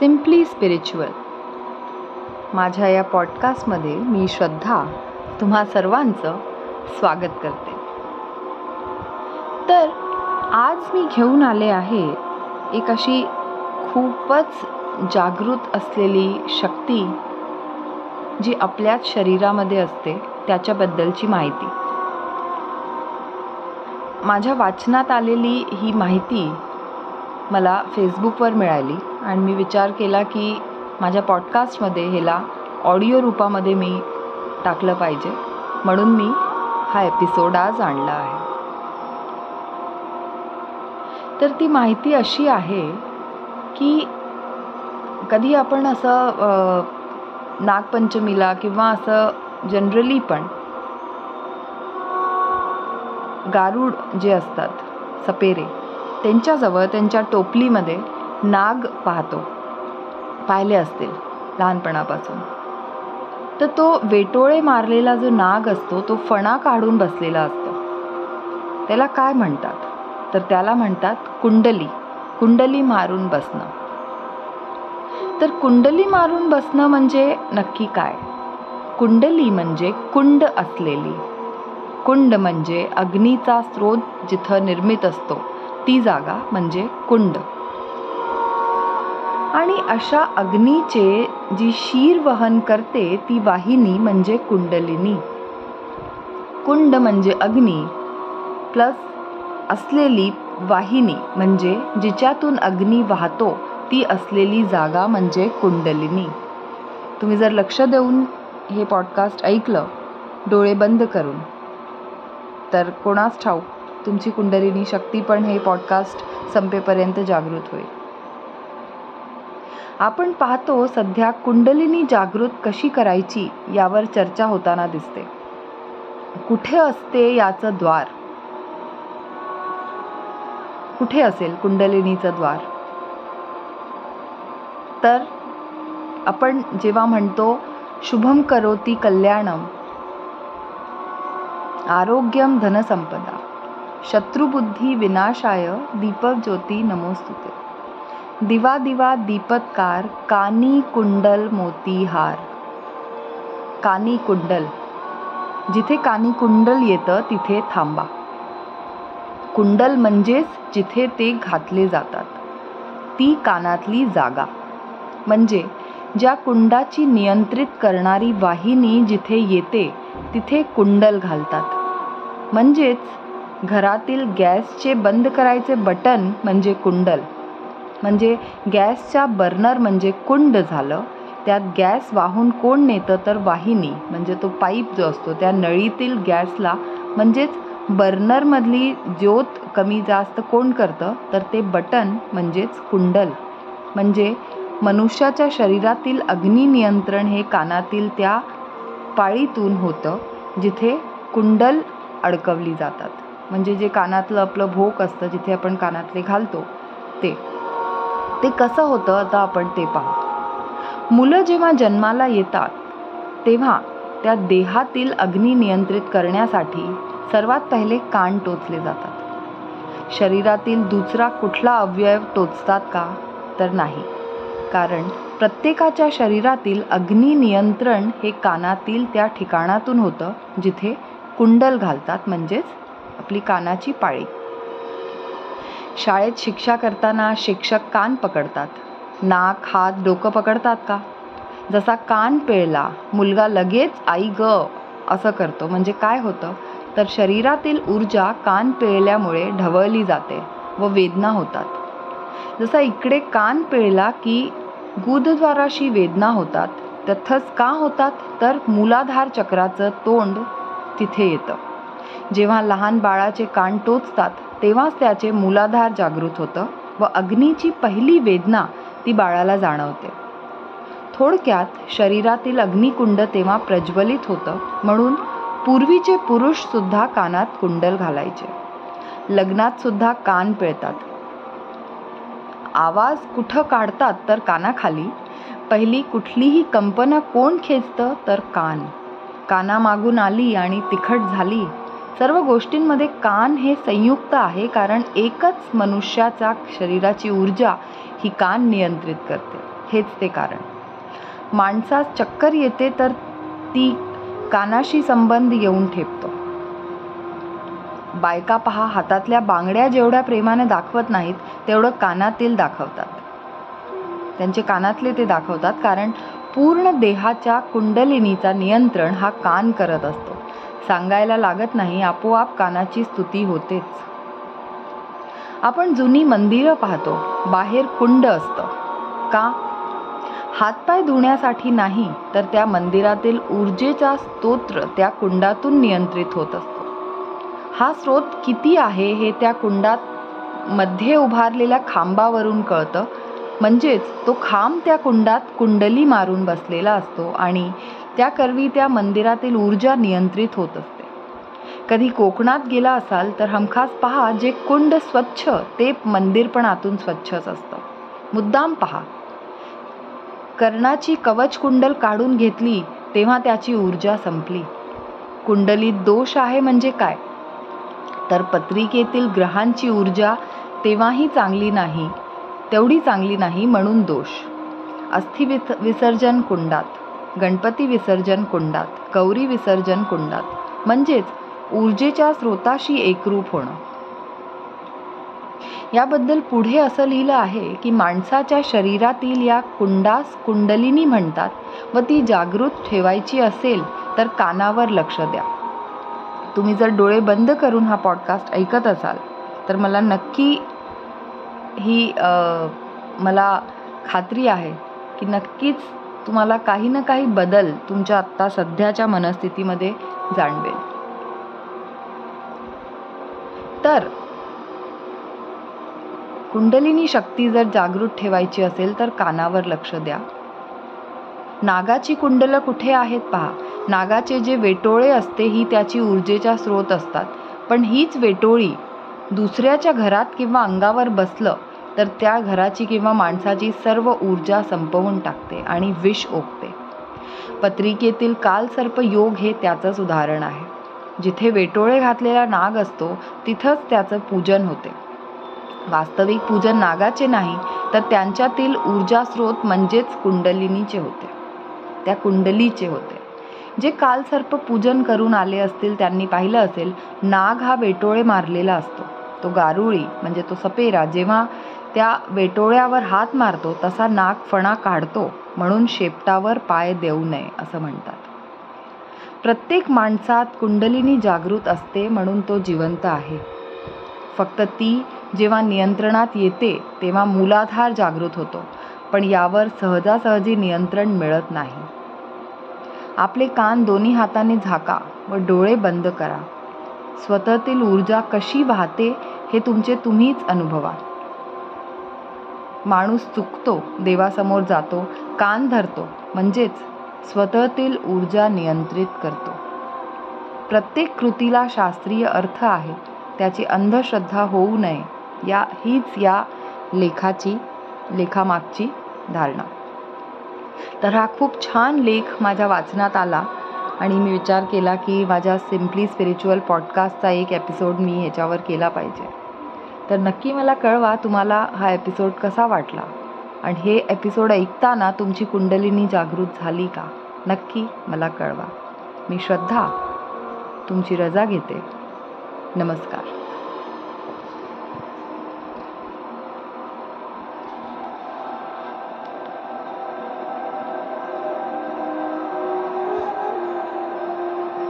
Simply spiritual माझ्या या पॉडकास्टमध्ये मी श्रद्धा तुम्हा सर्वांचं स्वागत करते. तर आज मी घेऊन आले आहे एक अशी खूपच जागृत असलेली शक्ती जी आपल्याच शरीरामध्ये असते त्याच्याबद्दलची माहिती. माझ्या वाचनात आलेली ही माहिती मला फेसबुकवर मिळाली. आणि मी विचार केला की माझ्या पॉडकास्टमध्ये ह्याला ऑडिओ रूपामध्ये मी टाकलं पाहिजे. म्हणून मी हा एपिसोड आज आणला आहे. तर ती माहिती अशी आहे की कधी आपण असं नागपंचमीला किंवा असं जनरली पण गारुड जे असतात सपेरे त्यांच्याजवळ त्यांच्या टोपलीमध्ये नाग पाहतो. पाहिले असतील लहानपणापासून. तर तो वेटोळे मारलेला जो नाग असतो तो फणा काढून बसलेला असतो. त्याला काय म्हणतात? तर त्याला म्हणतात कुंडली. कुंडली मारून बसणं. तर कुंडली मारून बसणं म्हणजे नक्की काय? कुंडली म्हणजे कुंड असलेली. कुंड म्हणजे अग्नीचा स्रोत जिथं निर्मित असतो. ती जागा म्हणजे कुंड. आणि अशा अग्नीचे जी शीर वहन करते ती वाहिनी म्हणजे कुंडलिनी. कुंड म्हणजे अग्नी प्लस असलेली वाहिनी म्हणजे जिच्यातून अग्नी वाहतो ती असलेली जागा म्हणजे कुंडलिनी. तुम्ही जर लक्ष देऊन हे पॉडकास्ट ऐकलं डोळे बंद करून तर कोणास ठाऊक तुमची कुंडलिनी शक्ती पण हे पॉडकास्ट संपेपर्यंत जागृत होईल. आपण पाहतो सध्या कुंडलिनी जागृत कशी करायची यावर चर्चा होताना दिसते. कुठे असते याचं द्वार? कुठे असेल कुंडलिनीचं द्वार? तर आपण जेव्हा म्हणतो शुभम करोती कल्याणम आरोग्यम धनसंपदा शत्रुबुद्धी विनाशाय दीपक ज्योती नमोस्तुते. दिवा दिवा दीपतकार कानी कुंडल मोतीहार कानी कुंडल. जिथे कानी कुंडल येतं तिथे थांबा. कुंडल म्हणजेच जिथे ते घातले जातात. ती कानातली जागा. म्हणजे ज्या कुंडाची नियंत्रित करणारी वाहिनी जिथे येते तिथे कुंडल घालतात. म्हणजेच घरातील गॅसचे बंद करायचे बटन म्हणजे कुंडल. म्हणजे गॅसच्या बर्नर म्हणजे कुंड झालं. त्यात गॅस वाहून कोण नेतं तर वाहिनी म्हणजे तो पाईप जो असतो त्या नळीतील गॅसला म्हणजेच बर्नरमधली ज्योत कमी जास्त कोण करतं? तर ते बटन म्हणजेच कुंडल. म्हणजे मनुष्याच्या शरीरातील अग्निनियंत्रण हे कानातील त्या पाळीतून होतं जिथे कुंडल अडकवली जातात. म्हणजे जे कानातलं आपलं भोक असतं जिथे आपण कानातले घालतो ते. ते कसं होतं आता आपण ते पाहू. मुलं जेव्हा जन्माला येतात तेव्हा त्या देहातील अग्नी नियंत्रित करण्यासाठी सर्वात पहिले कान टोचले जातात. शरीरातील दुसरा कुठला अवयव टोचतात का? तर नाही. कारण प्रत्येकाच्या शरीरातील अग्नी नियंत्रण हे कानातील त्या ठिकाणातून होतं जिथे कुंडल घालतात म्हणजेच आपली कानाची पाळी. शाळेत शिक्षा करताना शिक्षक कान पकडतात. नाक हात डोकं पकडतात का? जसा कान पिळला मुलगा लगेच आई ग असं करतो. म्हणजे काय होतं? तर शरीरातील ऊर्जा कान पिळल्यामुळे ढवळली जाते व वेदना होतात. जसा इकडे कान पिळला की गुदद्वाराशी वेदना होतात तथच का होतात? तर मूलाधार चक्राचं तोंड तिथे येतं. जेव्हा लहान बाळाचे कान टोचतात तेव्हाच त्याचे मूलाधार जागृत होतं व अग्नीची पहिली वेदना ती बाळाला जाणवते. थोडक्यात शरीरातील अग्निकुंड तेव्हा प्रज्वलित होतं म्हणून पूर्वीचे पुरुषसुद्धा कानात कुंडल घालायचे. लग्नातसुद्धा कान पिळतात. आवाज कुठं काढतात तर कानाखाली. पहिली कुठलीही कंपना कोण खेचतं तर कान. कानामागून आली आणि तिखट झाली. सर्व गोष्टींमध्ये कान हे संयुक्त आहे कारण एकच मनुष्याचा शरीराची ऊर्जा ही कान नियंत्रित करते. हेच ते कारण. माणसास चक्कर येते तर ती कानाशी संबंध येऊन ठेपतो. बायका पहा हातातल्या बांगड्या जेवढ्या प्रेमाने दाखवत नाहीत तेवढं कानातील दाखवतात. त्यांचे कानातले ते दाखवतात कारण पूर्ण देहाच्या कुंडलिनीचा नियंत्रण हा कान करत असतो. सांगायला लागत नाही आपोआप कानाची स्तुती होतेच. आपण जुनी मंदिरं पाहतो बाहेर कुंड असतं. का? हातपाय धुण्यासाठी नाही तर त्या मंदिरातील ऊर्जेचा स्तोत्र त्या कुंडातून नियंत्रित होत असतो. हा स्रोत किती आहे हे त्या कुंडात मध्ये उभारलेल्या खांबावरून कळतं. म्हणजेच तो खांब त्या कुंडात कुंडली मारून बसलेला असतो आणि त्याकरवी त्या मंदिरातील ऊर्जा नियंत्रित होत असते. कधी कोकणात गेला असाल तर हमखास पहा जे कुंड स्वच्छ ते मंदिर पण आतून स्वच्छच असतं. मुद्दाम पहा. कर्णाची कवच कुंडल काढून घेतली तेव्हा त्याची ऊर्जा संपली. कुंडलीत दोष आहे म्हणजे काय? तर पत्रिकेतील ग्रहांची ऊर्जा तेव्हाही चांगली नाही तेवढी चांगली नाही म्हणून दोष. अस्थि विस विसर्जन कुंडात. गणपती विसर्जन कुंडात गौरी विसर्जन कुंडात. म्हणजेच ऊर्जेच्या स्रोताशी एकरूप होणं. याबद्दल पुढे असं लिहिलं आहे की माणसाच्या शरीरातील या कुंडास कुंडलिनी म्हणतात व ती जागृत ठेवायची असेल तर कानावर लक्ष द्या. तुम्ही जर डोळे बंद करून हा पॉडकास्ट ऐकत असाल तर मला नक्की ही मला खात्री आहे की नक्कीच तुम्हाला काही ना काही बदल तुमच्या आत्ता सध्याच्या मनस्थितीमध्ये जाणवेल. तर कुंडलिनी शक्ती जर जागृत ठेवायची असेल तर कानावर लक्ष द्या. नागाची कुंडलं कुठे आहेत पहा. नागाचे जे वेटोळे असते ही त्याची ऊर्जेचा स्रोत असतात. पण हीच वेटोळी दुसऱ्याच्या घरात किंवा अंगावर बसलं तर त्या घराची किंवा माणसाची सर्व ऊर्जा संपवून टाकते आणि विष ओकते. पत्रिकेतील कालसर्प योग हे त्याचंच उदाहरण आहे. जिथे वेटोळे घातलेला नाग असतो तिथंच त्याचं पूजन होते. वास्तविक पूजन नागाचे नाही तर त्यांच्यातील ऊर्जा स्रोत म्हणजेच कुंडलिनीचे होते. त्या कुंडलीचे होते. जे कालसर्प पूजन करून आले असतील त्यांनी पाहिलं असेल नाग हा वेटोळे मारलेला असतो. तो गारुळी म्हणजे तो सपेरा जेव्हा त्या वेटोळ्यावर हात मारतो तसा नागफणा काढतो म्हणून शेपटावर पाय देऊ नये असं म्हणतात. प्रत्येक माणसात कुंडलिनी जागृत असते म्हणून तो जिवंत आहे. फक्त ती जेव्हा नियंत्रणात येते तेव्हा मूलाधार जागृत होतो पण यावर सहजासहजी नियंत्रण मिळत नाही. आपले कान दोन्ही हाताने झाका व डोळे बंद करा. स्वतःतील ऊर्जा कशी वाहते हे तुमचे तुम्हीच अनुभवा. माणूस चुकतो देवासमोर जातो कान धरतो म्हणजेच स्वतःतील ऊर्जा नियंत्रित करतो. प्रत्येक कृतीला शास्त्रीय अर्थ आहे त्याची अंधश्रद्धा होऊ नये या हीच या लेखाची लेखामागची धारणा. तर हा खूप छान लेख माझ्या वाचनात आला आणि मी विचार केला की माझ्या सिम्पली स्पिरिच्युअल पॉडकास्टचा एक एपिसोड मी ह्याच्यावर केला पाहिजे. तर नक्की मला कळवा तुम्हाला हा एपिसोड कसा वाटला. आणि हे एपिसोड ऐकताना तुमची कुंडलिनी जागृत झाली का? नक्की मला कळवा. मी श्रद्धा. तुमची रजा घेते. नमस्कार.